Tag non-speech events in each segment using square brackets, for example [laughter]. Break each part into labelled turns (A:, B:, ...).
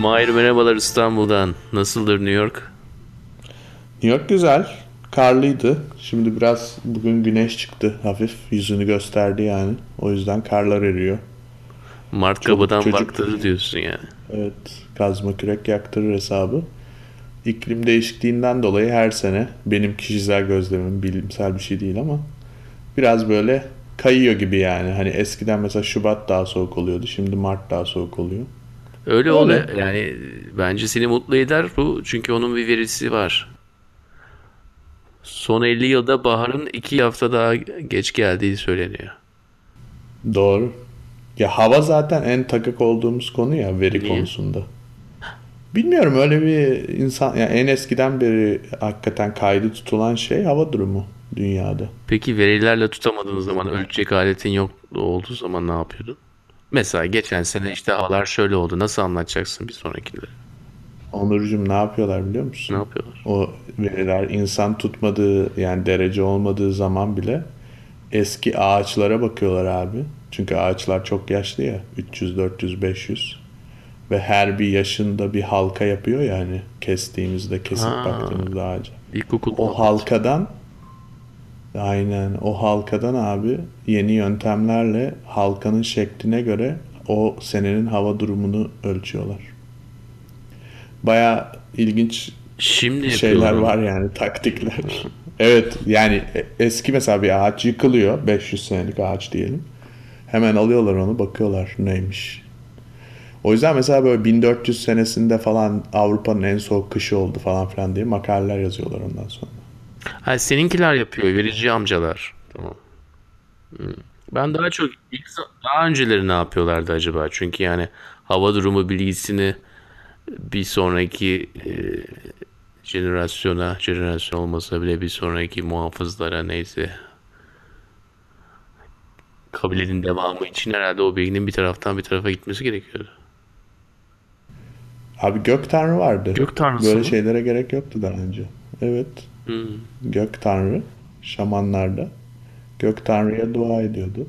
A: Mahir merhabalar İstanbul'dan. Nasıldır New York?
B: New York güzel. Karlıydı. Şimdi biraz bugün güneş çıktı hafif. Yüzünü gösterdi yani. O yüzden karlar eriyor.
A: Mart
B: Çok
A: kabadan
B: çocuk-
A: baktırır diyorsun yani.
B: Evet. Kazma kürek yaktırır hesabı. İklim değişikliğinden dolayı her sene benim kişisel gözlemim bilimsel bir şey değil ama biraz böyle kayıyor gibi yani. Hani eskiden mesela Şubat daha soğuk oluyordu. Şimdi Mart daha soğuk oluyor.
A: Öyle
B: Öyle.
A: oluyor. Yani bence seni mutlu eder bu. Çünkü onun bir verisi var. Son 50 yılda baharın 2 hafta daha geç geldiği söyleniyor.
B: Doğru. Ya hava zaten en takık olduğumuz konu ya veri
A: Niye?
B: konusunda. Bilmiyorum öyle bir insan ya en eskiden beri hakikaten kaydı tutulan şey hava durumu dünyada.
A: Peki verilerle tutamadığın zaman ölçecek aletin yok olduğu zaman ne yapıyordun? Mesela geçen sene işte havalar şöyle oldu. Nasıl anlatacaksın bir sonrakinde?
B: Onurcuğum ne yapıyorlar biliyor musun?
A: Ne yapıyorlar?
B: O veriler insan tutmadığı yani derece olmadığı zaman bile eski ağaçlara bakıyorlar abi. Çünkü ağaçlar çok yaşlı ya 300, 400, 500 ve her bir yaşında bir halka yapıyor yani kestiğimizde kesip
A: Ha.
B: baktığımızda ağaca.
A: İlkokulda
B: O halkadan aynen o halkadan abi yeni yöntemlerle halkanın şekline göre o senenin hava durumunu ölçüyorlar. Baya ilginç
A: Şimdi
B: şeyler var yani taktikler. [laughs] Evet yani e- eski mesela bir ağaç yıkılıyor 500 senelik ağaç diyelim. Hemen alıyorlar onu bakıyorlar neymiş. O yüzden mesela böyle 1400 senesinde falan Avrupa'nın en soğuk kışı oldu falan filan diye makaleler yazıyorlar ondan sonra.
A: Ha, seninkiler yapıyor. Verici amcalar. Tamam. Hmm. Ben daha çok ilk daha önceleri ne yapıyorlardı acaba? Çünkü yani hava durumu bilgisini bir sonraki e, jenerasyona, jenerasyon olmasa bile bir sonraki muhafızlara neyse kabilenin devamı için herhalde o bilginin bir taraftan bir tarafa gitmesi gerekiyordu.
B: Abi gök tanrı vardı.
A: Gök tanrısı
B: Böyle
A: mı?
B: şeylere gerek yoktu daha önce. Evet.
A: Hmm.
B: Gök tanrı şamanlarda gök tanrıya dua ediyordu.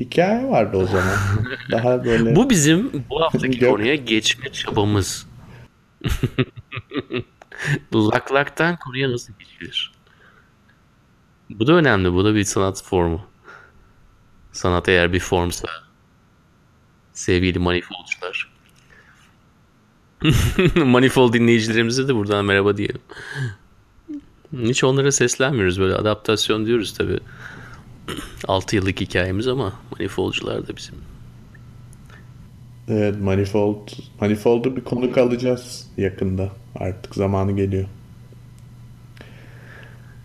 B: Hikaye vardı o zaman. [laughs] Daha böyle
A: Bu bizim bu haftaki
B: Gök-
A: konuya geçme çabamız. [laughs] Laklaktan konuya nasıl geçilir? Bu da önemli. Bu da bir sanat formu. Sanat eğer bir formsa. Sevgili manifoldcular. [laughs] Manifold dinleyicilerimize de buradan merhaba diyelim. Hiç onlara seslenmiyoruz. Böyle adaptasyon diyoruz tabii. [clears throat] 6 yıllık hikayemiz ama manifoldcular da bizim.
B: evet, manifold manifold'u bir konuk alacağız yakında. Artık zamanı geliyor.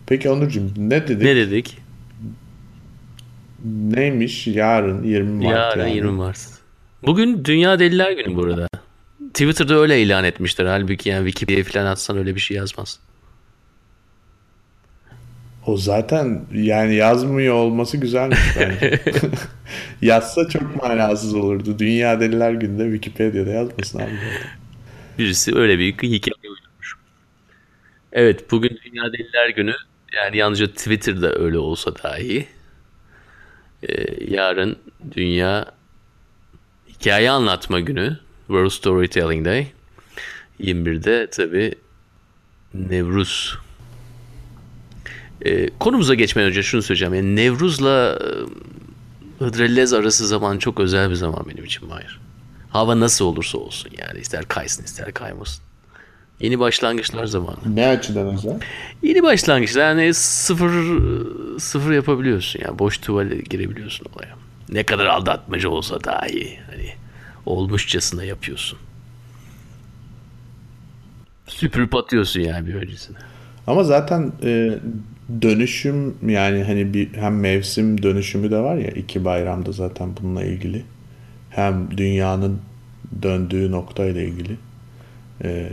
B: Peki Onurcuğum ne dedik?
A: Ne dedik?
B: Neymiş? Yarın 20 Mart
A: Yarın
B: yani.
A: 20 Mart. Bugün Dünya Deliler Günü burada. Twitter'da öyle ilan etmişler. Halbuki yani Wikipedia'ya falan atsan öyle bir şey yazmaz.
B: O zaten yani yazmıyor olması güzelmiş bence. [laughs] [laughs] Yazsa çok manasız olurdu. Dünya Deliler Günü'nde Wikipedia'da yazmasın abi.
A: Birisi öyle bir hikaye uydurmuş. Evet bugün Dünya Deliler Günü. Yani yalnızca Twitter'da öyle olsa dahi. Ee, yarın Dünya Hikaye Anlatma Günü. World Storytelling Day. 21'de tabi Nevruz. Ee, konumuza geçmeden önce şunu söyleyeceğim. Yani Nevruz'la e, Hıdrellez arası zaman çok özel bir zaman benim için Mahir. Hava nasıl olursa olsun yani ister kaysın ister kaymasın. Yeni başlangıçlar zamanı.
B: Ne açıdan özel?
A: Yeni başlangıçlar yani sıfır sıfır yapabiliyorsun yani boş tuvale girebiliyorsun olaya. Ne kadar aldatmaca olsa dahi hani olmuşçasına yapıyorsun. Süpürüp atıyorsun yani bir öncesine.
B: Ama zaten e, dönüşüm yani hani bir hem mevsim dönüşümü de var ya iki bayramda zaten bununla ilgili. Hem dünyanın döndüğü noktayla ilgili. E,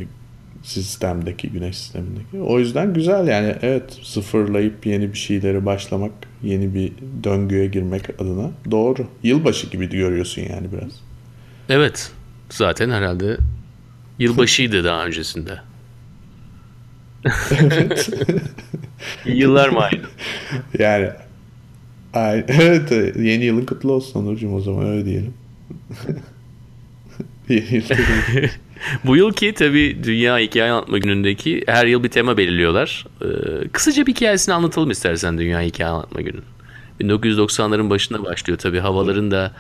B: sistemdeki güneş sistemindeki. O yüzden güzel yani evet sıfırlayıp yeni bir şeyleri başlamak, yeni bir döngüye girmek adına doğru. Yılbaşı gibi görüyorsun yani biraz.
A: Evet zaten herhalde yılbaşıydı daha öncesinde. [laughs] Yıllar mı aynı? [laughs]
B: Yani ay, [laughs] evet yeni yılın kutlu olsun Onurcuğum o zaman öyle diyelim. [laughs]
A: Bu yılki tabii Dünya Hikaye Anlatma Günü'ndeki her yıl bir tema belirliyorlar. Ee, kısaca bir hikayesini anlatalım istersen Dünya Hikaye Anlatma Günü'nün. 1990'ların başında başlıyor tabii havaların da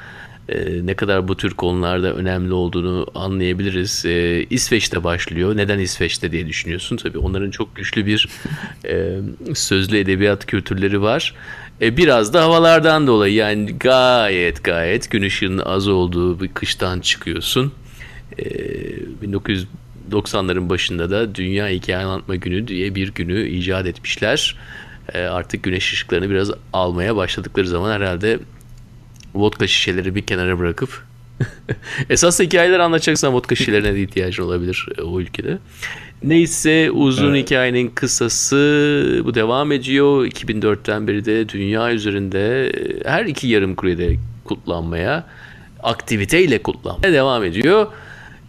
A: e, ne kadar bu tür konularda önemli olduğunu anlayabiliriz. E, İsveç'te başlıyor. Neden İsveç'te diye düşünüyorsun. Tabii onların çok güçlü bir [laughs] e, sözlü edebiyat kültürleri var. E, biraz da havalardan dolayı yani gayet gayet gün ışığının az olduğu bir kıştan çıkıyorsun. E, 1990'ların başında da Dünya Hikaye Anlatma Günü diye bir günü icat etmişler. E, artık güneş ışıklarını biraz almaya başladıkları zaman herhalde vodka şişeleri bir kenara bırakıp [laughs] esas hikayeler anlatacaksan vodka şişelerine de ihtiyacın olabilir e, o ülkede. Neyse uzun evet. hikayenin kısası bu devam ediyor. 2004'ten beri de dünya üzerinde e, her iki yarım kürede kutlanmaya, aktiviteyle kutlanmaya devam ediyor.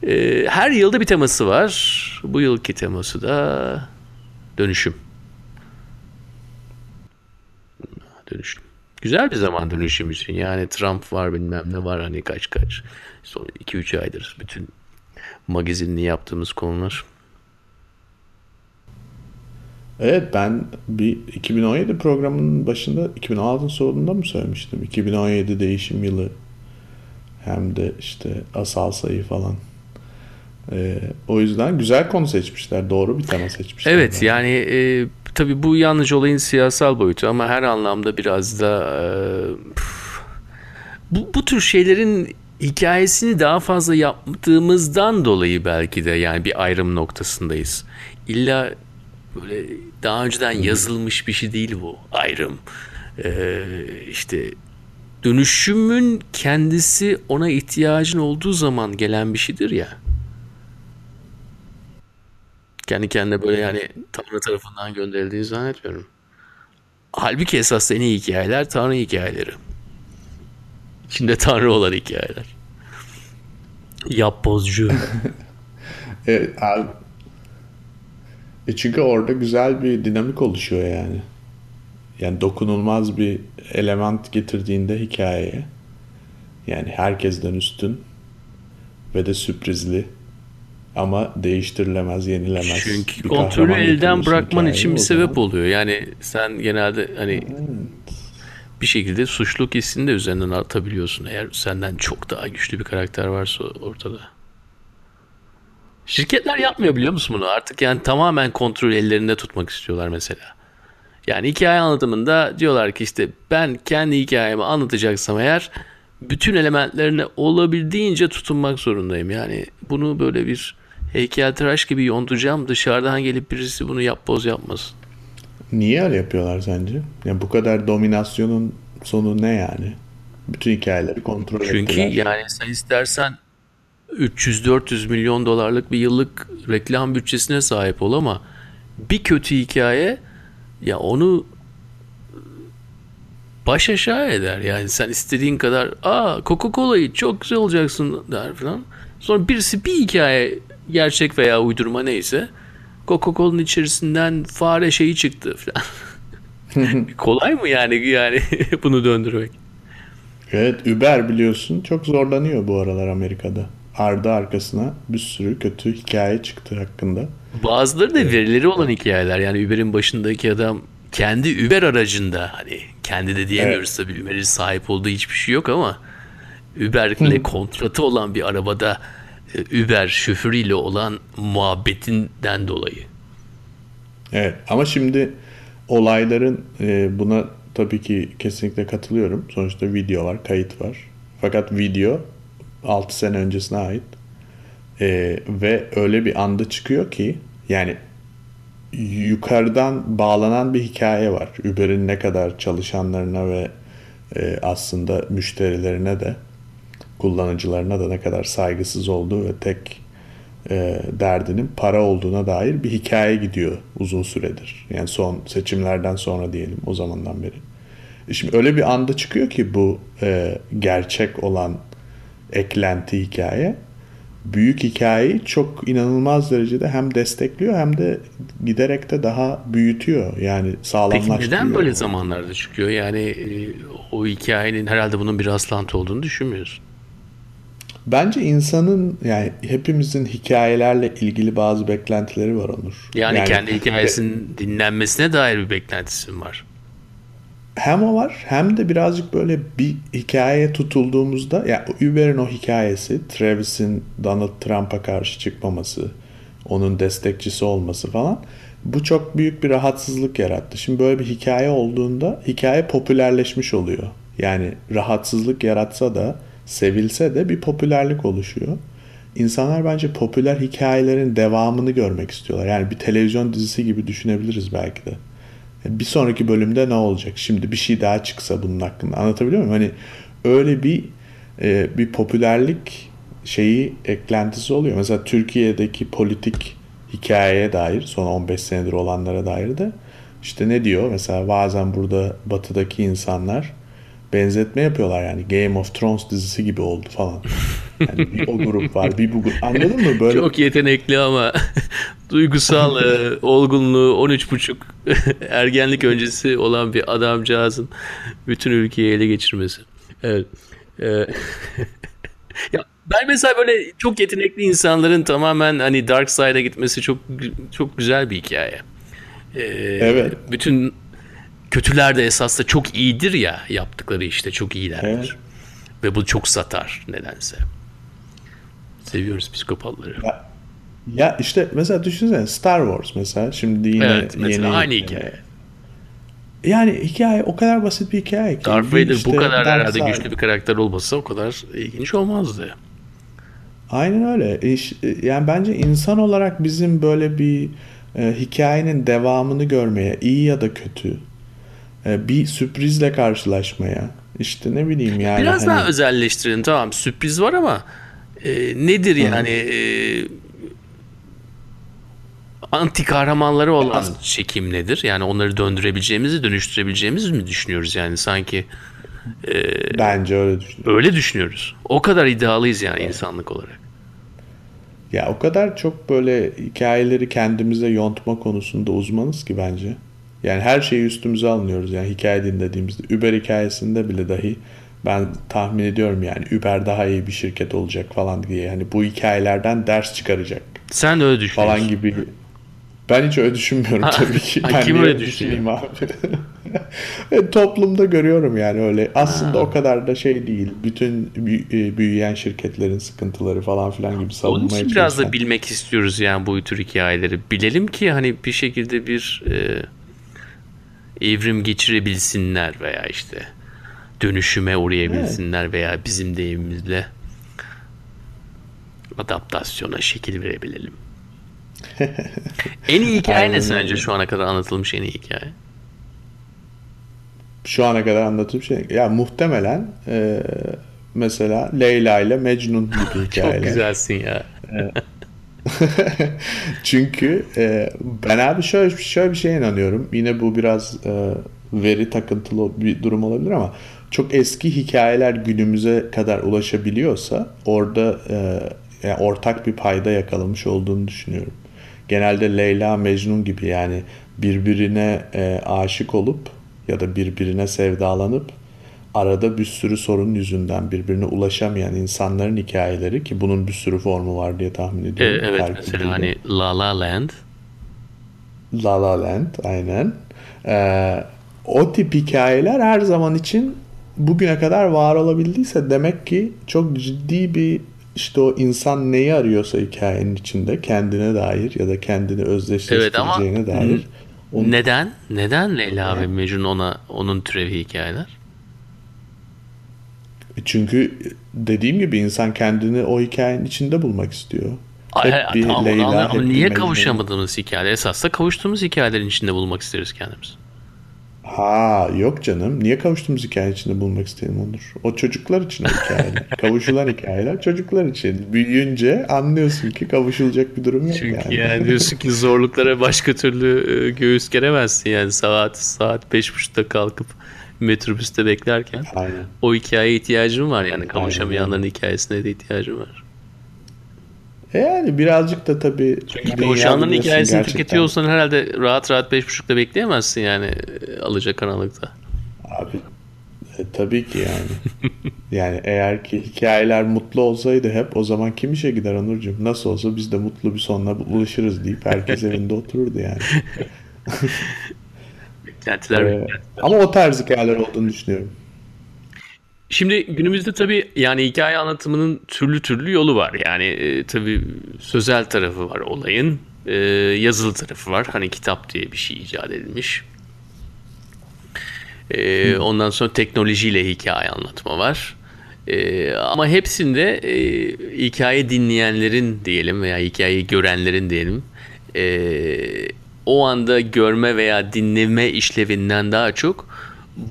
A: E, her yılda bir teması var. Bu yılki teması da dönüşüm. Dönüşüm. Güzel bir zaman dönüşüm için. Yani Trump var bilmem ne var hani kaç kaç. Son 2-3 aydır bütün magazinli yaptığımız konular.
B: Evet ben bir 2017 programının başında 2016'ın sonunda mı söylemiştim? 2017 değişim yılı hem de işte asal sayı falan. Ee, o yüzden güzel konu seçmişler. Doğru bir tema seçmişler.
A: Evet bence. yani e, tabii bu yalnız olayın siyasal boyutu ama her anlamda biraz da e, bu, bu tür şeylerin hikayesini daha fazla yaptığımızdan dolayı belki de yani bir ayrım noktasındayız. İlla böyle daha önceden yazılmış bir şey değil bu ayrım. Ee, işte dönüşümün kendisi ona ihtiyacın olduğu zaman gelen bir şeydir ya. Kendi kendine böyle yani Tanrı tarafından gönderildiğini zannetmiyorum. Halbuki esas en iyi hikayeler Tanrı hikayeleri. İçinde Tanrı olan hikayeler. Yapbozcu. [laughs]
B: evet, e çünkü orada güzel bir dinamik oluşuyor yani. Yani dokunulmaz bir element getirdiğinde hikayeye yani herkesten üstün ve de sürprizli ama değiştirilemez, yenilemez.
A: Çünkü bir kontrolü elden bırakman için bir sebep oluyor. Yani sen genelde hani evet. bir şekilde suçluluk hissini de üzerinden atabiliyorsun eğer senden çok daha güçlü bir karakter varsa ortada. Şirketler yapmıyor biliyor musun bunu? Artık yani tamamen kontrol ellerinde tutmak istiyorlar mesela. Yani hikaye anlatımında diyorlar ki işte ben kendi hikayemi anlatacaksam eğer bütün elementlerine olabildiğince tutunmak zorundayım. Yani bunu böyle bir heykeltıraş gibi yontacağım dışarıdan gelip birisi bunu yap boz yapmasın.
B: Niye öyle yapıyorlar sence? Yani bu kadar dominasyonun sonu ne yani? Bütün hikayeleri kontrol
A: Çünkü ettiler. Çünkü yani sen istersen 300-400 milyon dolarlık bir yıllık reklam bütçesine sahip ol ama bir kötü hikaye ya onu baş aşağı eder. Yani sen istediğin kadar aa Coca-Cola'yı çok güzel olacaksın der falan. Sonra birisi bir hikaye gerçek veya uydurma neyse Coca-Cola'nın içerisinden fare şeyi çıktı falan. [laughs] [laughs] Kolay mı yani yani [laughs] bunu döndürmek?
B: Evet Uber biliyorsun çok zorlanıyor bu aralar Amerika'da ardı arkasına bir sürü kötü hikaye çıktı hakkında.
A: Bazıları da verileri olan hikayeler. Yani Uber'in başındaki adam kendi Uber aracında hani kendi de diyemiyoruz evet. tabii Uber'in sahip olduğu hiçbir şey yok ama Uber'le kontratı olan bir arabada Uber şoförüyle olan muhabbetinden dolayı.
B: Evet ama şimdi olayların e, buna tabii ki kesinlikle katılıyorum. Sonuçta video var, kayıt var. Fakat video 6 sene öncesine ait. Ee, ve öyle bir anda çıkıyor ki yani yukarıdan bağlanan bir hikaye var. Uber'in ne kadar çalışanlarına ve e, aslında müşterilerine de kullanıcılarına da ne kadar saygısız olduğu ve tek e, derdinin para olduğuna dair bir hikaye gidiyor uzun süredir. Yani son seçimlerden sonra diyelim o zamandan beri. E, şimdi öyle bir anda çıkıyor ki bu e, gerçek olan eklenti hikaye büyük hikayeyi çok inanılmaz derecede hem destekliyor hem de giderek de daha büyütüyor. Yani sağlamlaştırıyor.
A: Peki neden böyle zamanlarda çıkıyor? Yani e, o hikayenin herhalde bunun bir rastlantı olduğunu düşünmüyorsun.
B: Bence insanın yani hepimizin hikayelerle ilgili bazı beklentileri var Onur.
A: Yani, yani kendi hikayesinin dinlenmesine dair bir beklentisi var.
B: Hem o var hem de birazcık böyle bir hikayeye tutulduğumuzda ya yani Uber'in o hikayesi, Travis'in Donald Trump'a karşı çıkmaması, onun destekçisi olması falan bu çok büyük bir rahatsızlık yarattı. Şimdi böyle bir hikaye olduğunda hikaye popülerleşmiş oluyor. Yani rahatsızlık yaratsa da sevilse de bir popülerlik oluşuyor. İnsanlar bence popüler hikayelerin devamını görmek istiyorlar. Yani bir televizyon dizisi gibi düşünebiliriz belki de. Bir sonraki bölümde ne olacak? Şimdi bir şey daha çıksa bunun hakkında. Anlatabiliyor muyum? Hani öyle bir e, bir popülerlik şeyi eklentisi oluyor. Mesela Türkiye'deki politik hikayeye dair son 15 senedir olanlara dair de işte ne diyor? Mesela bazen burada batıdaki insanlar benzetme yapıyorlar yani Game of Thrones dizisi gibi oldu falan. Yani bir o grup var bir bu grup. Anladın mı? Böyle...
A: Çok yetenekli ama [laughs] duygusal e, olgunluğu 13,5 [laughs] ergenlik öncesi olan bir adamcağızın bütün ülkeyi ele geçirmesi. Evet. E, [laughs] ya ben mesela böyle çok yetenekli insanların tamamen hani dark side'a gitmesi çok çok güzel bir hikaye.
B: Ee, evet.
A: Bütün kötüler de esas da çok iyidir ya yaptıkları işte çok iyilerdir. Evet. Ve bu çok satar nedense. Seviyoruz psikopatları.
B: Ya, ya işte mesela düşünsene Star Wars mesela şimdi yine
A: evet, mesela yeni aynı hikaye.
B: Yani hikaye o kadar basit bir hikaye ki.
A: Darth Vader işte, bu kadar herhalde güçlü bir karakter olmasa o kadar ilginç olmazdı.
B: Aynen öyle. Yani bence insan olarak bizim böyle bir e, hikayenin devamını görmeye, iyi ya da kötü, e, bir sürprizle karşılaşmaya, işte ne bileyim yani.
A: Biraz hani... daha özelleştirin tamam sürpriz var ama e, nedir yani e, anti kahramanları olan çekim nedir? Yani onları döndürebileceğimizi, dönüştürebileceğimizi mi düşünüyoruz yani sanki?
B: E, Bence öyle düşünüyoruz.
A: Öyle düşünüyoruz. O kadar iddialıyız yani evet. insanlık olarak.
B: Ya o kadar çok böyle hikayeleri kendimize yontma konusunda uzmanız ki bence. Yani her şeyi üstümüze alınıyoruz yani hikaye dinlediğimizde. Uber hikayesinde bile dahi ben tahmin ediyorum yani Uber daha iyi bir şirket olacak falan diye. Yani bu hikayelerden ders çıkaracak.
A: Sen öyle düşünüyorsun.
B: Falan gibi. Ben hiç öyle düşünmüyorum tabii ki.
A: ben kim öyle düşünüyor? Abi. [laughs]
B: E, toplumda görüyorum yani öyle. Aslında ha. o kadar da şey değil. Bütün e, büyüyen şirketlerin sıkıntıları falan filan gibi savunmaya
A: Onun için biraz da bilmek istiyoruz yani bu tür hikayeleri. Bilelim ki hani bir şekilde bir e, evrim geçirebilsinler veya işte dönüşüme uğrayabilsinler evet. veya bizim deyimimizle adaptasyona şekil verebilelim. [laughs] en iyi hikaye ne sence şu ana kadar anlatılmış en iyi hikaye?
B: Şu ana kadar anlatılmış şey. Ya muhtemelen e, mesela Leyla ile Mecnun gibi [laughs] hikayeler.
A: Çok güzelsin ya. [laughs]
B: Çünkü e, ben abi şöyle, şöyle bir şeye inanıyorum. Yine bu biraz e, veri takıntılı bir durum olabilir ama çok eski hikayeler günümüze kadar ulaşabiliyorsa orada e, yani ortak bir payda yakalamış olduğunu düşünüyorum. Genelde Leyla Mecnun gibi yani birbirine e, aşık olup ya da birbirine sevdalanıp arada bir sürü sorun yüzünden birbirine ulaşamayan insanların hikayeleri ki bunun bir sürü formu var diye tahmin ediyorum.
A: Evet, evet mesela hani La La Land.
B: La La Land aynen. Ee, o tip hikayeler her zaman için bugüne kadar var olabildiyse demek ki çok ciddi bir işte o insan neyi arıyorsa hikayenin içinde kendine dair ya da kendini özdeşleştireceğine evet, ama dair.
A: Onu... Neden? Neden Leyla ve Mecnun ona onun türevi hikayeler?
B: Çünkü dediğim gibi insan kendini o hikayenin içinde bulmak istiyor.
A: Hep ay, bir tamam, Leyla, ama niye kavuşamadığımız hikayeler? Esasında kavuştuğumuz hikayelerin içinde bulmak isteriz kendimizi.
B: Ha yok canım. Niye kavuştuğumuz hikaye içinde bulmak istedim Onur? O çocuklar için o hikayeler. [laughs] Kavuşulan hikayeler çocuklar için. Büyüyünce anlıyorsun ki kavuşulacak bir durum yok
A: Çünkü
B: yani.
A: yani diyorsun ki zorluklara başka türlü e, göğüs geremezsin. Yani saat saat beş buçukta kalkıp metrobüste beklerken. Aynen. O hikayeye ihtiyacım var yani. Kavuşamayanların hikayesine de ihtiyacım var.
B: E yani birazcık da tabii
A: Çünkü kavuşanların hikayesini gerçekten. tüketiyorsan herhalde rahat rahat 5.30'da bekleyemezsin yani e, alacak karanlıkta.
B: Abi e, tabii ki yani. [laughs] Yani eğer ki hikayeler mutlu olsaydı hep o zaman kim işe gider Onurcuğum? Nasıl olsa biz de mutlu bir sonla ulaşırız deyip herkes [laughs] evinde otururdu yani. [laughs]
A: Beklentiler,
B: Ee,
A: beklentiler.
B: ama o tarz hikayeler olduğunu düşünüyorum.
A: Şimdi günümüzde tabii yani hikaye anlatımının türlü türlü yolu var. Yani e, tabii sözel tarafı var olayın, e, yazılı tarafı var. Hani kitap diye bir şey icat edilmiş. E, ondan sonra teknolojiyle hikaye anlatma var. E, ama hepsinde e, hikaye dinleyenlerin diyelim veya hikayeyi görenlerin diyelim e, o anda görme veya dinleme işlevinden daha çok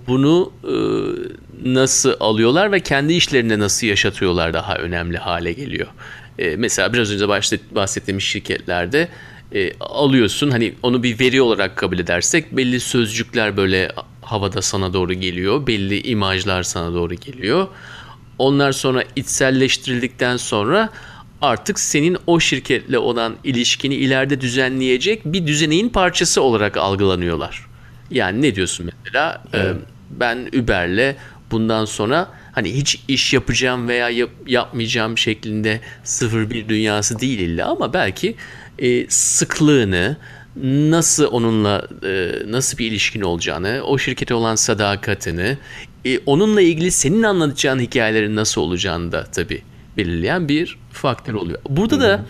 A: bunu e, nasıl alıyorlar ve kendi işlerinde nasıl yaşatıyorlar daha önemli hale geliyor. E, mesela biraz önce bahsettiğim şirketlerde e, alıyorsun hani onu bir veri olarak kabul edersek belli sözcükler böyle havada sana doğru geliyor. Belli imajlar sana doğru geliyor. Onlar sonra içselleştirildikten sonra artık senin o şirketle olan ilişkini ileride düzenleyecek bir düzeneğin parçası olarak algılanıyorlar. Yani ne diyorsun mesela? Ee, ben Uber'le bundan sonra hani hiç iş yapacağım veya yap- yapmayacağım şeklinde sıfır bir dünyası değil illa ama belki e, sıklığını nasıl onunla e, nasıl bir ilişkin olacağını, o şirkete olan sadakatini, e, onunla ilgili senin anlatacağın hikayelerin nasıl olacağını da tabii belirleyen bir faktör oluyor. Burada da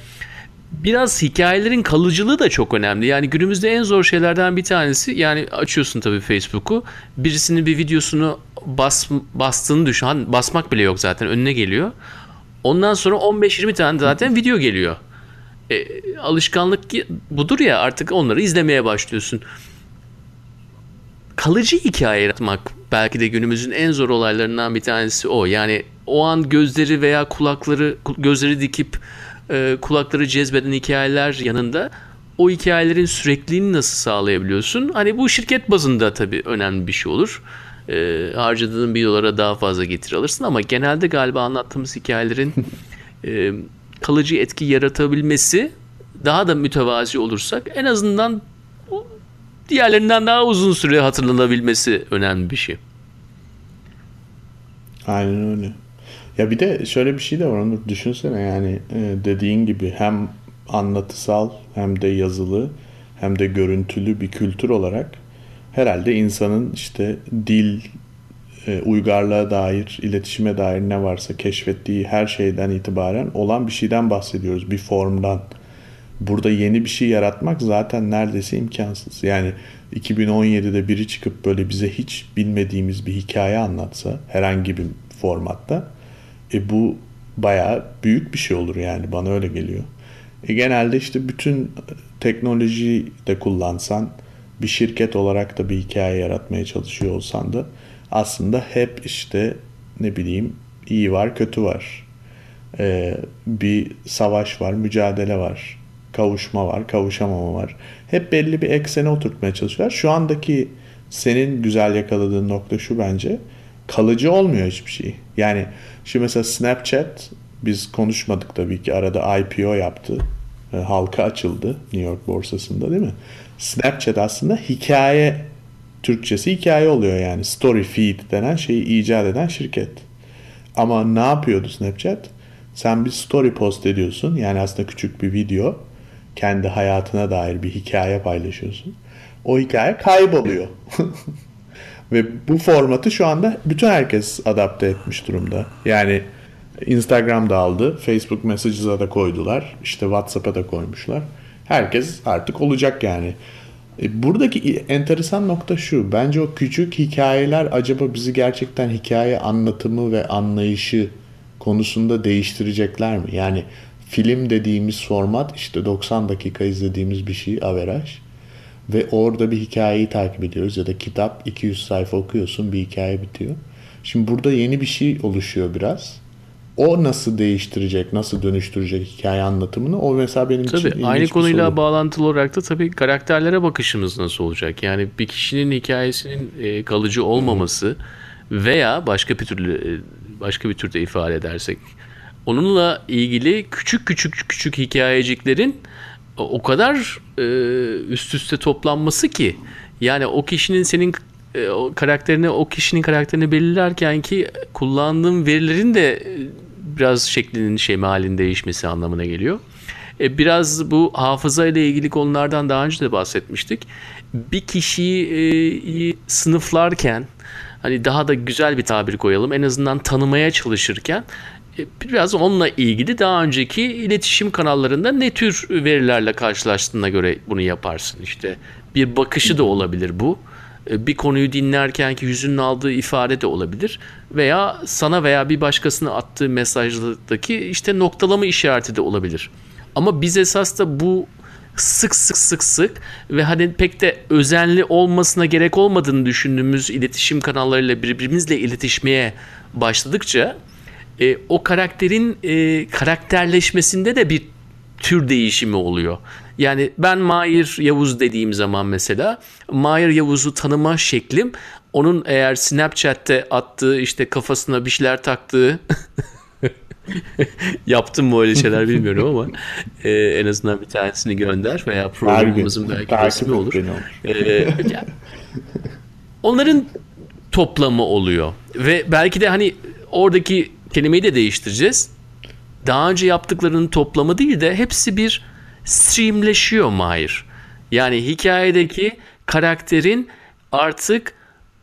A: biraz hikayelerin kalıcılığı da çok önemli. Yani günümüzde en zor şeylerden bir tanesi yani açıyorsun tabii Facebook'u. Birisinin bir videosunu bas, bastığını düşün. Hani basmak bile yok zaten önüne geliyor. Ondan sonra 15-20 tane zaten video geliyor. E, alışkanlık budur ya artık onları izlemeye başlıyorsun. Kalıcı hikaye yaratmak belki de günümüzün en zor olaylarından bir tanesi o. Yani o an gözleri veya kulakları gözleri dikip e, kulakları cezbeden hikayeler yanında o hikayelerin sürekliliğini nasıl sağlayabiliyorsun? Hani bu şirket bazında tabii önemli bir şey olur. E, harcadığın bir dolara daha fazla getir alırsın ama genelde galiba anlattığımız hikayelerin [laughs] e, kalıcı etki yaratabilmesi daha da mütevazi olursak en azından diğerlerinden daha uzun süre hatırlanabilmesi önemli bir şey.
B: Aynen öyle. Ya bir de şöyle bir şey de var Onur. Düşünsene yani e, dediğin gibi hem anlatısal hem de yazılı hem de görüntülü bir kültür olarak herhalde insanın işte dil, e, uygarlığa dair, iletişime dair ne varsa keşfettiği her şeyden itibaren olan bir şeyden bahsediyoruz. Bir formdan. Burada yeni bir şey yaratmak zaten neredeyse imkansız. Yani 2017'de biri çıkıp böyle bize hiç bilmediğimiz bir hikaye anlatsa herhangi bir formatta e bu bayağı büyük bir şey olur yani bana öyle geliyor. E genelde işte bütün teknolojiyi de kullansan bir şirket olarak da bir hikaye yaratmaya çalışıyor olsan da aslında hep işte ne bileyim iyi var kötü var. Ee, bir savaş var, mücadele var, kavuşma var, kavuşamama var. Hep belli bir eksene oturtmaya çalışıyorlar. Şu andaki senin güzel yakaladığın nokta şu bence kalıcı olmuyor hiçbir şey. Yani şimdi mesela Snapchat biz konuşmadık tabii ki arada IPO yaptı. E, halka açıldı New York borsasında değil mi? Snapchat aslında hikaye Türkçesi hikaye oluyor yani. Story feed denen şeyi icat eden şirket. Ama ne yapıyordu Snapchat? Sen bir story post ediyorsun. Yani aslında küçük bir video. Kendi hayatına dair bir hikaye paylaşıyorsun. O hikaye kayboluyor. [laughs] Ve bu formatı şu anda bütün herkes adapte etmiş durumda. Yani Instagram da aldı. Facebook Messages'a da koydular. İşte WhatsApp'a da koymuşlar. Herkes artık olacak yani. E, buradaki enteresan nokta şu. Bence o küçük hikayeler acaba bizi gerçekten hikaye anlatımı ve anlayışı konusunda değiştirecekler mi? Yani film dediğimiz format işte 90 dakika izlediğimiz bir şey averaj ve orada bir hikayeyi takip ediyoruz ya da kitap 200 sayfa okuyorsun bir hikaye bitiyor. Şimdi burada yeni bir şey oluşuyor biraz. O nasıl değiştirecek, nasıl dönüştürecek hikaye anlatımını o mesela benim
A: tabii,
B: için
A: aynı konuyla
B: soru.
A: bağlantılı olarak da tabii karakterlere bakışımız nasıl olacak? Yani bir kişinin hikayesinin e, kalıcı olmaması veya başka bir türlü e, başka bir türde ifade edersek onunla ilgili küçük küçük küçük hikayeciklerin o kadar e, üst üste toplanması ki yani o kişinin senin e, o karakterini o kişinin karakterini belirlerken ki kullandığım verilerin de e, biraz şeklinin şemalin değişmesi anlamına geliyor. E, biraz bu hafıza ile ilgili konulardan daha önce de bahsetmiştik. Bir kişiyi e, sınıflarken hani daha da güzel bir tabir koyalım en azından tanımaya çalışırken biraz onunla ilgili daha önceki iletişim kanallarında ne tür verilerle karşılaştığına göre bunu yaparsın. İşte bir bakışı da olabilir bu. E, bir konuyu dinlerken ki yüzünün aldığı ifade de olabilir veya sana veya bir başkasına attığı mesajdaki işte noktalama işareti de olabilir. Ama biz esas da bu sık sık sık sık ve hani pek de özenli olmasına gerek olmadığını düşündüğümüz iletişim kanallarıyla birbirimizle iletişmeye başladıkça e, o karakterin e, karakterleşmesinde de bir tür değişimi oluyor. Yani ben Mahir Yavuz dediğim zaman mesela Mahir Yavuz'u tanıma şeklim onun eğer Snapchat'te attığı işte kafasına bir şeyler taktığı [laughs] Yaptım mı öyle şeyler bilmiyorum ama e, en azından bir tanesini gönder veya programımızın belki resmi olur. E, onların toplamı oluyor ve belki de hani oradaki kelimeyi de değiştireceğiz. Daha önce yaptıklarının toplamı değil de hepsi bir streamleşiyor Mahir. Yani hikayedeki karakterin artık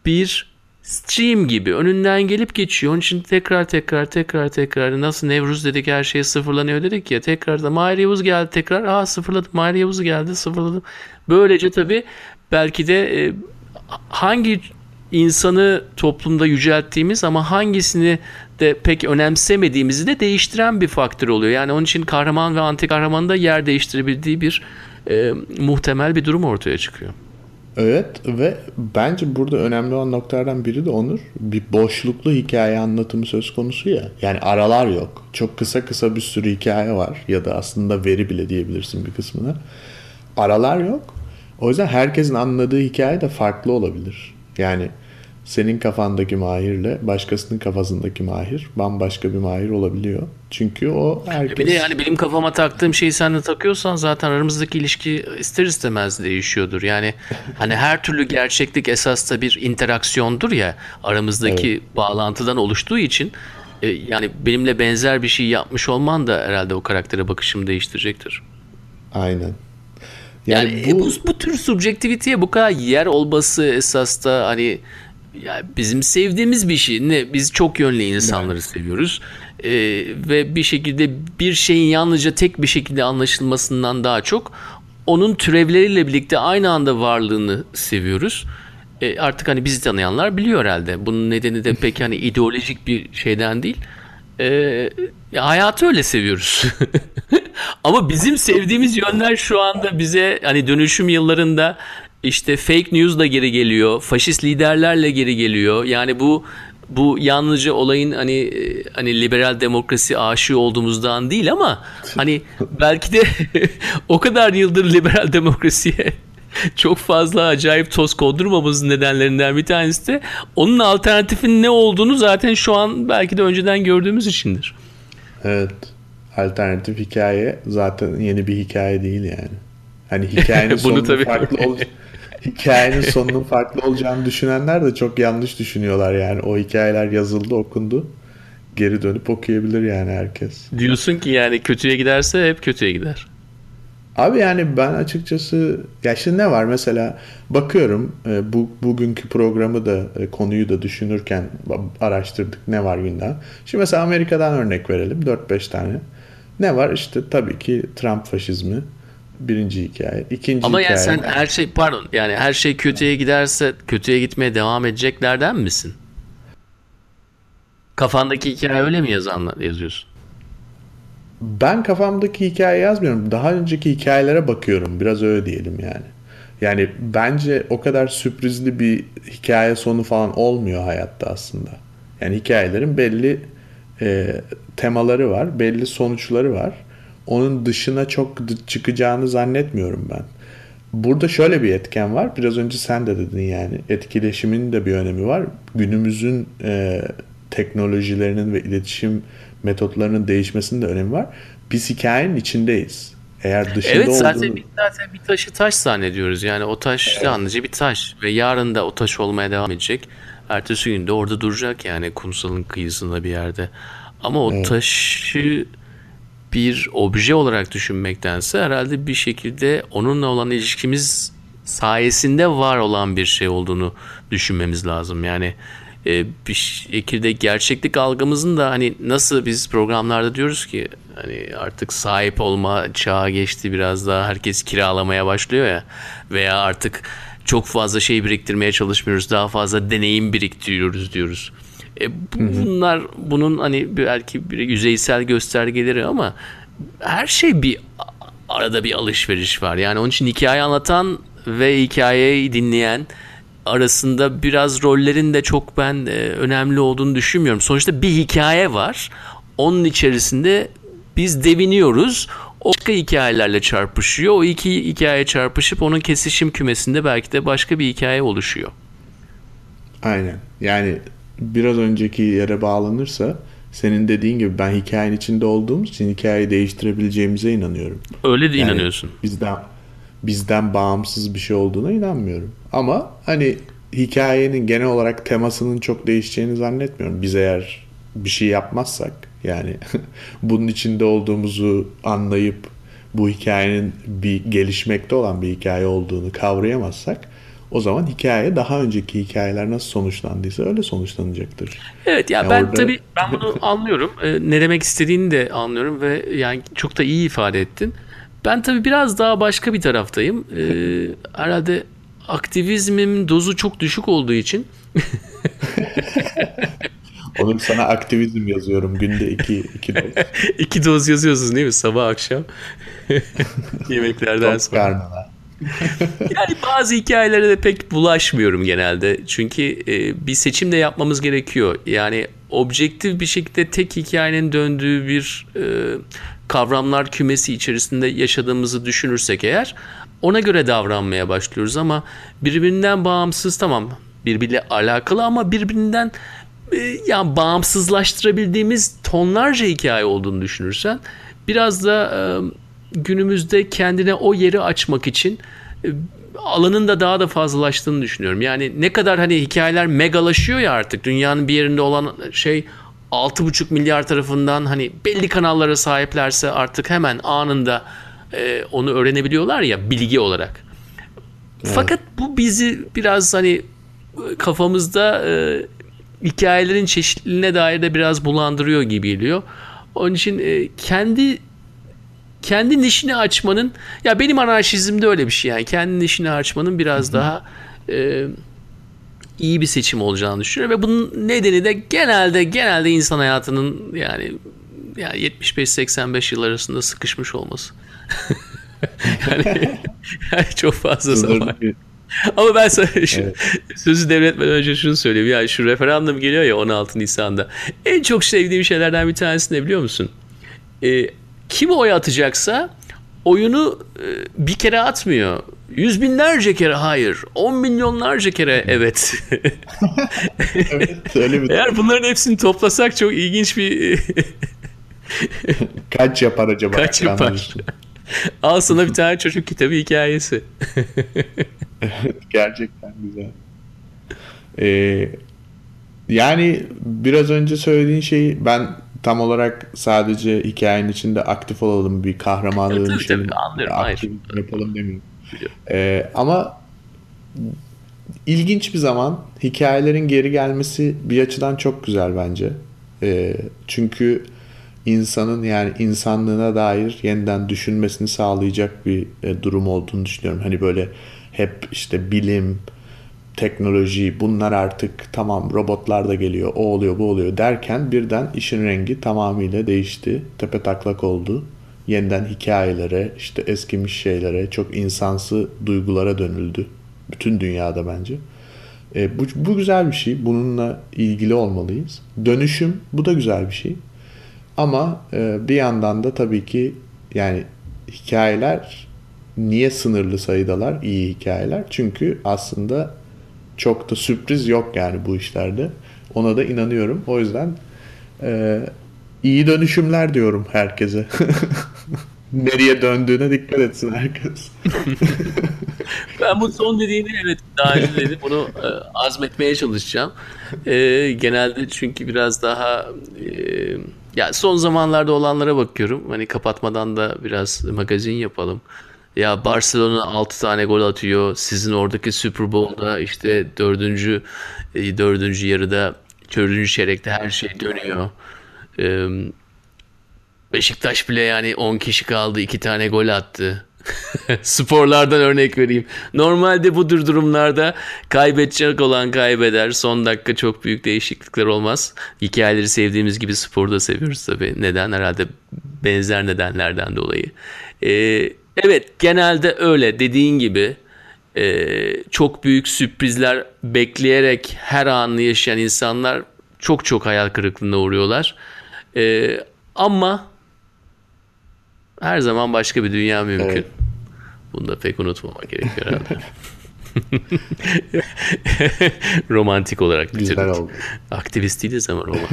A: bir stream gibi önünden gelip geçiyor. Onun için tekrar tekrar tekrar tekrar nasıl Nevruz dedik her şey sıfırlanıyor dedik ya tekrar da Mahir Yavuz geldi tekrar aa sıfırladım Mahir Yavuz geldi sıfırladım. Böylece tabii belki de e, hangi insanı toplumda yücelttiğimiz ama hangisini de pek önemsemediğimizi de değiştiren bir faktör oluyor. Yani onun için kahraman ve anti kahramanın da yer değiştirebildiği bir e, muhtemel bir durum ortaya çıkıyor.
B: Evet ve bence burada önemli olan noktalardan biri de Onur bir boşluklu hikaye anlatımı söz konusu ya. Yani aralar yok. Çok kısa kısa bir sürü hikaye var ya da aslında veri bile diyebilirsin bir kısmına. Aralar yok. O yüzden herkesin anladığı hikaye de farklı olabilir. Yani senin kafandaki mahirle başkasının kafasındaki mahir bambaşka bir mahir olabiliyor. Çünkü o herkes...
A: Bir de yani benim kafama taktığım şeyi sen de takıyorsan zaten aramızdaki ilişki ister istemez değişiyordur. Yani [laughs] hani her türlü gerçeklik esas da bir interaksiyondur ya aramızdaki evet. bağlantıdan oluştuğu için e, yani benimle benzer bir şey yapmış olman da herhalde o karaktere bakışımı değiştirecektir.
B: Aynen.
A: Yani, yani bu... bu bu tür subjektiviteye bu kadar yer olması esas da hani ya bizim sevdiğimiz bir şey. Ne biz çok yönlü insanları evet. seviyoruz. Ee, ve bir şekilde bir şeyin yalnızca tek bir şekilde anlaşılmasından daha çok onun türevleriyle birlikte aynı anda varlığını seviyoruz. Ee, artık hani bizi tanıyanlar biliyor herhalde. Bunun nedeni de pek hani [laughs] ideolojik bir şeyden değil. Ee, ya hayatı öyle seviyoruz. [laughs] Ama bizim sevdiğimiz yönler şu anda bize hani dönüşüm yıllarında işte fake news da geri geliyor. Faşist liderlerle geri geliyor. Yani bu bu yalnızca olayın hani e, hani liberal demokrasi aşığı olduğumuzdan değil ama hani belki de [laughs] o kadar yıldır liberal demokrasiye [laughs] çok fazla acayip toz kondurmamızın nedenlerinden bir tanesi de onun alternatifin ne olduğunu zaten şu an belki de önceden gördüğümüz içindir.
B: Evet. Alternatif hikaye zaten yeni bir hikaye değil yani. Hani hikayenin [laughs] sonu tabii... farklı olacak hikayenin sonunun farklı olacağını düşünenler de çok yanlış düşünüyorlar yani. O hikayeler yazıldı, okundu. Geri dönüp okuyabilir yani herkes.
A: Diyorsun ki yani kötüye giderse hep kötüye gider.
B: Abi yani ben açıkçası ya şimdi ne var mesela bakıyorum e, bu bugünkü programı da e, konuyu da düşünürken araştırdık ne var gündem. Şimdi mesela Amerika'dan örnek verelim 4-5 tane. Ne var işte tabii ki Trump faşizmi, birinci hikaye. İkinci
A: Ama
B: hikaye.
A: yani sen her şey pardon yani her şey kötüye giderse kötüye gitmeye devam edeceklerden misin? Kafandaki hikaye öyle mi yazanlar yazıyorsun?
B: Ben kafamdaki hikaye yazmıyorum. Daha önceki hikayelere bakıyorum. Biraz öyle diyelim yani. Yani bence o kadar sürprizli bir hikaye sonu falan olmuyor hayatta aslında. Yani hikayelerin belli e, temaları var, belli sonuçları var onun dışına çok çıkacağını zannetmiyorum ben. Burada şöyle bir etken var. Biraz önce sen de dedin yani. Etkileşimin de bir önemi var. Günümüzün e, teknolojilerinin ve iletişim metotlarının değişmesinin de önemi var. Biz hikayenin içindeyiz. Eğer dışında
A: Evet zaten
B: olduğunu
A: biz zaten bir taşı taş zannediyoruz. Yani o taş yalnızca bir taş ve yarın da o taş olmaya devam edecek. Ertesi gün de orada duracak yani kumsalın kıyısında bir yerde. Ama o taşı bir obje olarak düşünmektense herhalde bir şekilde onunla olan ilişkimiz sayesinde var olan bir şey olduğunu düşünmemiz lazım. Yani e, bir şekilde gerçeklik algımızın da hani nasıl biz programlarda diyoruz ki hani artık sahip olma çağı geçti biraz daha herkes kiralamaya başlıyor ya veya artık çok fazla şey biriktirmeye çalışmıyoruz daha fazla deneyim biriktiriyoruz diyoruz. E, bunlar bunun hani belki bir yüzeysel göstergeleri ama her şey bir arada bir alışveriş var. Yani onun için hikaye anlatan ve hikayeyi dinleyen arasında biraz rollerin de çok ben e, önemli olduğunu düşünmüyorum. Sonuçta bir hikaye var. Onun içerisinde biz deviniyoruz. O başka hikayelerle çarpışıyor. O iki hikaye çarpışıp onun kesişim kümesinde belki de başka bir hikaye oluşuyor.
B: aynen. Yani biraz önceki yere bağlanırsa senin dediğin gibi ben hikayenin içinde olduğumuz için hikayeyi değiştirebileceğimize inanıyorum.
A: Öyle de
B: Yani
A: inanıyorsun.
B: bizden bizden bağımsız bir şey olduğuna inanmıyorum. Ama hani hikayenin genel olarak temasının çok değişeceğini zannetmiyorum. Biz eğer bir şey yapmazsak yani [laughs] bunun içinde olduğumuzu anlayıp bu hikayenin bir gelişmekte olan bir hikaye olduğunu kavrayamazsak o zaman hikaye daha önceki hikayeler nasıl sonuçlandıysa öyle sonuçlanacaktır.
A: Evet ya
B: Ya
A: ben
B: orada
A: tabii ben bunu [laughs] anlıyorum. Ee, ne demek istediğini de anlıyorum ve yani çok da iyi ifade ettin. Ben tabii biraz daha başka bir taraftayım. Ee, [laughs] herhalde aktivizmin dozu çok düşük olduğu için [laughs]
B: Onun sana aktivizm yazıyorum günde iki, iki doz.
A: iki doz yazıyorsunuz değil mi? Sabah akşam yemeklerden sonra.
B: karnına. [laughs]
A: Yani bazı hikayelere de pek bulaşmıyorum genelde. Çünkü e, bir seçim de yapmamız gerekiyor. Yani objektif bir şekilde tek hikayenin döndüğü bir e, kavramlar kümesi içerisinde yaşadığımızı düşünürsek eğer ona göre davranmaya başlıyoruz ama birbirinden bağımsız tamam birbiriyle alakalı ama birbirinden e, yani bağımsızlaştırabildiğimiz tonlarca hikaye olduğunu düşünürsen biraz da e, günümüzde kendine o yeri açmak için e, alanın da daha da fazlalaştığını düşünüyorum. Yani ne kadar hani hikayeler megalaşıyor ya artık dünyanın bir yerinde olan şey 6,5 milyar tarafından hani belli kanallara sahiplerse artık hemen anında e, onu öğrenebiliyorlar ya bilgi olarak. Fakat bu bizi biraz hani kafamızda e, hikayelerin çeşitliliğine dair de biraz bulandırıyor gibi geliyor. Onun için e, kendi kendi nişini açmanın ya benim anarşizmde öyle bir şey yani kendi nişini açmanın biraz daha e, iyi bir seçim olacağını düşünüyorum ve bunun nedeni de genelde genelde insan hayatının yani yani 75-85 yıl arasında sıkışmış olması. [laughs] yani, yani çok fazla zaman.
B: Bir
A: Ama ben sana şu,
B: Evet.
A: sözü devretmeden önce şunu söyleyeyim. Yani şu referandum geliyor ya 16 Nisan'da. En çok sevdiğim şeylerden bir tanesi ne biliyor musun? Ee, kim oy atacaksa oyunu e, bir kere atmıyor. Yüz binlerce kere hayır. On milyonlarca kere evet. [laughs]
B: Evet, öyle bir [laughs]
A: Eğer bunların hepsini toplasak çok ilginç bir [laughs]
B: kaç yapar acaba?
A: kaç yapar. Al sana bir tane çocuk kitabı hikayesi.
B: Gerçekten güzel. Ee, yani biraz önce söylediğin şeyi ben tam olarak sadece hikayenin içinde aktif olalım, bir
A: tabii,
B: dönüşelim,
A: tabii, anlıyorum, hayır.
B: aktif yapalım demiyorum. Ee, ama ilginç bir zaman hikayelerin geri gelmesi bir açıdan çok güzel bence. Ee, çünkü insanın yani insanlığına dair yeniden düşünmesini sağlayacak bir e, durum olduğunu düşünüyorum. Hani böyle hep işte bilim, teknoloji bunlar artık tamam robotlar da geliyor, o oluyor, bu oluyor derken birden işin rengi tamamıyla değişti. Tepe taklak oldu. Yeniden hikayelere, işte eskimiş şeylere, çok insansı duygulara dönüldü. Bütün dünyada bence. E, bu, bu güzel bir şey. Bununla ilgili olmalıyız. Dönüşüm bu da güzel bir şey. Ama e, bir yandan da tabii ki yani hikayeler niye sınırlı sayıdalar iyi hikayeler? Çünkü aslında çok da sürpriz yok yani bu işlerde. Ona da inanıyorum. O yüzden e, iyi dönüşümler diyorum herkese. [laughs] nereye döndüğüne dikkat etsin herkes. [laughs]
A: Ben bu son dediğini evet daha önce dedim bunu e, azmetmeye çalışacağım. E, genelde çünkü biraz daha e, ya son zamanlarda olanlara bakıyorum. Hani kapatmadan da biraz magazin yapalım. Ya Barcelona 6 tane gol atıyor. Sizin oradaki Super Bowl'da işte dördüncü e, dördüncü yarıda dördüncü çeyrekte her şey dönüyor. E, Beşiktaş bile yani 10 kişi kaldı 2 tane gol attı. [laughs] Sporlardan örnek vereyim. Normalde bu durumlarda kaybedecek olan kaybeder. Son dakika çok büyük değişiklikler olmaz. Hikayeleri sevdiğimiz gibi sporda seviyoruz tabii. Neden? Herhalde benzer nedenlerden dolayı. Ee, evet genelde öyle dediğin gibi e, çok büyük sürprizler bekleyerek her anı yaşayan insanlar çok çok hayal kırıklığına uğruyorlar. Ee, ama her zaman başka bir dünya mümkün.
B: Evet.
A: Bunu da pek unutmamak gerekiyor herhalde. [laughs] [laughs] Romantik olarak
B: Güzel
A: bitirdik.
B: oldu.
A: Aktivist değiliz ama roman. [laughs]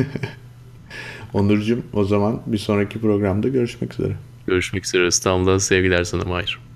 B: Onurcuğum o zaman bir sonraki programda görüşmek üzere.
A: Görüşmek üzere İstanbul'dan sevgiler sana Mahir.